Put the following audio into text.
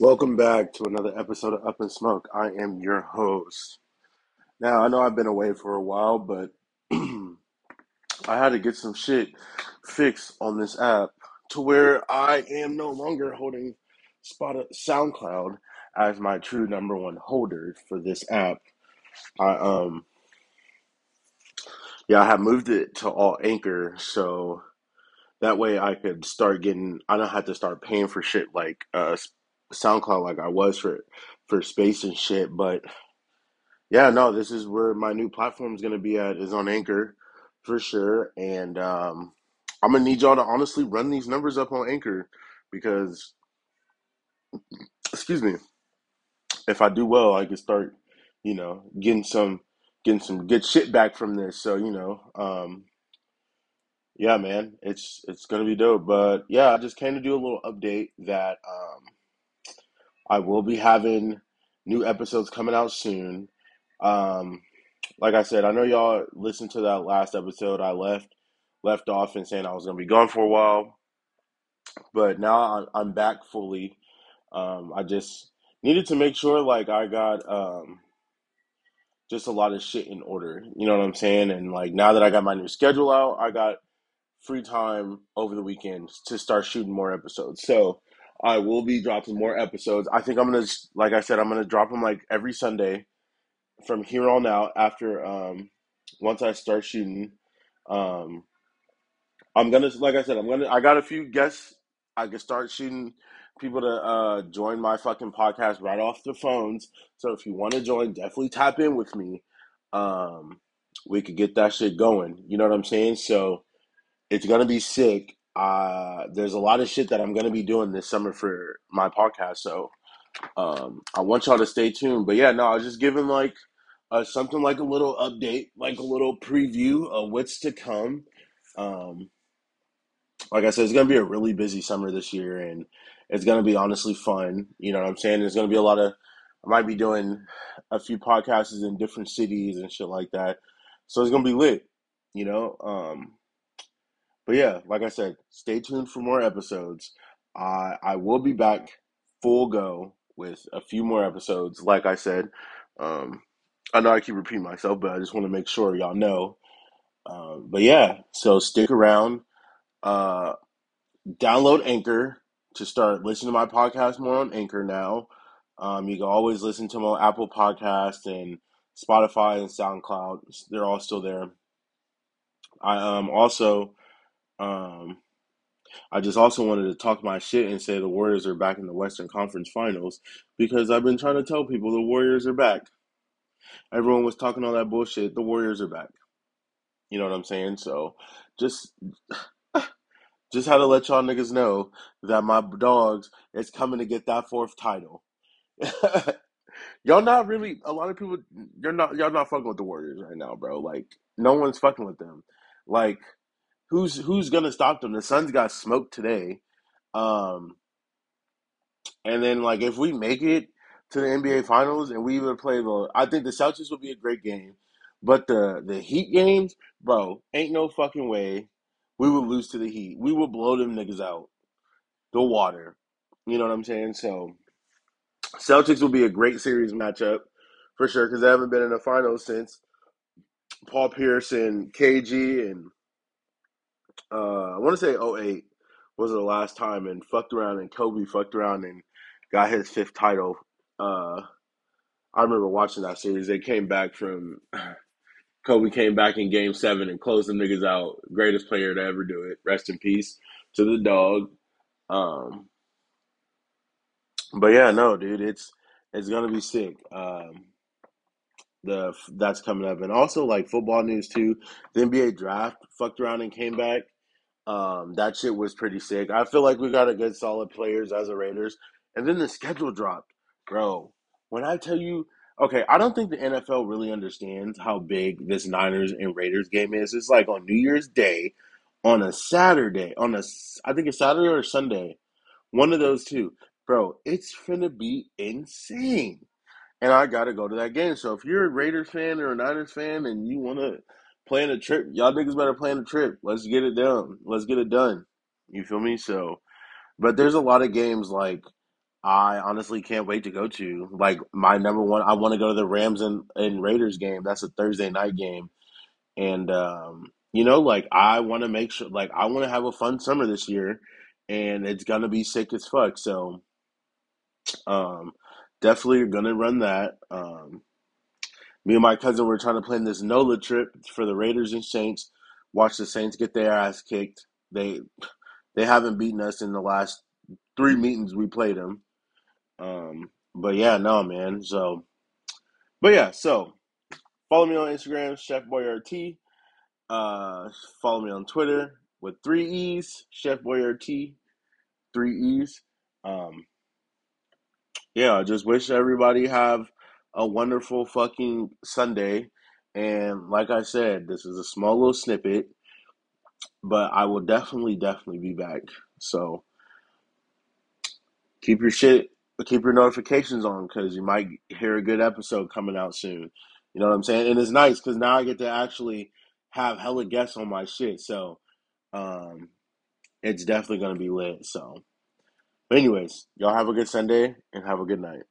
Welcome back to another episode of Up in Smoke. I am your host. Now, I know I've been away for a while, but I had to get some shit fixed on this app to where I am no longer holding Spot SoundCloud as my true number one holder for this app. I um yeah, I have moved it to all Anchor, so that way I could start getting I don't have to start paying for shit like uh SoundCloud like I was for for space and shit, but Yeah, no, this is where my new platform is to be at is on Anchor for sure. And um, I'm to need y'all to honestly run these numbers up on Anchor because, excuse me, if I do well, I can start, you know, getting some getting some good shit back from this. So, you know, um, yeah, man, it's it's to be dope. But yeah, I just came to do a little update that um, I will be having new episodes coming out soon. Um, like I said, I know y'all listened to that last episode. I left left off and saying I was gonna be gone for a while, but now I'm back fully. Um, I just needed to make sure like I got um, just a lot of shit in order. You know what I'm saying? And like now that I got my new schedule out, I got free time over the weekend to start shooting more episodes. So I will be dropping more episodes. I think I'm gonna, like I said, I'm gonna drop them like every Sunday from here on out after um once I start shooting. Um I'm gonna like I said, I'm gonna I got a few guests I can start shooting people to uh join my fucking podcast right off their phones. So if you wanna join, definitely tap in with me. Um we could get that shit going. You know what I'm saying? So it's gonna be sick. Uh there's a lot of shit that I'm gonna be doing this summer for my podcast. So um, I want y'all to stay tuned. But yeah, no, I was just giving like uh, something like a little update, like a little preview of what's to come. Um, like I said, it's gonna be a really busy summer this year, and it's gonna be honestly fun. You know what I'm saying? There's gonna be a lot of. I might be doing a few podcasts in different cities and shit like that, so it's gonna be lit. You know. Um, but yeah, like I said, stay tuned for more episodes. I I will be back full go with a few more episodes. Like I said, um, I know I keep repeating myself, but I just want to make sure y'all know. Um, but yeah, so stick around. Uh, download Anchor to start listening to my podcast more on Anchor now. Um, you can always listen to on Apple Podcast and Spotify and SoundCloud. They're all still there. I um also um I just also wanted to talk my shit and say the Warriors are back in the Western Conference Finals because I've been trying to tell people the Warriors are back. Everyone was talking all that bullshit. The Warriors are back. You know what I'm saying? So just just had to let y'all niggas know that my dogs is coming to get that fourth title. y'all not really a lot of people you're not y'all not fucking with the Warriors right now, bro. Like no one's fucking with them. Like who's who's gonna stop them? The Suns got smoked today. Um and then like if we make it to the NBA Finals and we even play the, I think the Celtics will be a great game. But the the Heat games, bro, ain't no fucking way we will lose to the Heat. We will blow them niggas out the water. You know what I'm saying? So Celtics will be a great series matchup for sure because they haven't been in the finals since Paul Pierce and KG and uh, I want to say 08 was the last time and fucked around and Kobe fucked around and got his fifth title. Uh, I remember watching that series. They came back from Kobe came back in game seven and closed them niggas out. Greatest player to ever do it. Rest in peace to the dog. Um, but yeah, no, dude, it's it's gonna be sick. Um, the that's coming up, and also like football news too. The NBA draft fucked around and came back. Um, that shit was pretty sick. I feel like we got a good solid players as a Raiders, and then the schedule dropped, bro. When I tell you, okay, I don't think the NFL really understands how big this Niners and Raiders game is. It's like on New Year's Day, on a Saturday, on a I think it's Saturday or Sunday, one of those two, bro. It's gonna be insane and I got to go to that game. So if you're a Raiders fan or a Niners fan and you want to plan a trip, y'all niggas better plan a trip. Let's get it done. Let's get it done. You feel me? So, but there's a lot of games like I honestly can't wait to go to. Like my number one, I want to go to the Rams and, and Raiders game. That's a Thursday night game, and um, you know, like I want to make sure, like I want to have a fun summer this year, and it's gonna be sick as fuck. So, um, definitely gonna run that. Um, me and my cousin were trying to plan this NOLA trip for the Raiders and Saints. Watch the Saints get their ass kicked. They they haven't beaten us in the last three meetings we played them. Um, but yeah, no, man. So, but yeah, so follow me on Instagram, Chef Boyardee. Uh, follow me on Twitter with three E's, Chef Boyardee, three E's. Um, yeah, I just wish everybody have a wonderful fucking Sunday. And like I said, this is a small little snippet, but I will definitely, definitely be back. So keep your shit, keep your notifications on because you might hear a good episode coming out soon. You know what I'm saying? And it's nice because now I get to actually have hella guests on my shit. So um, it's definitely going to be lit. So, anyways, y'all have a good Sunday and have a good night.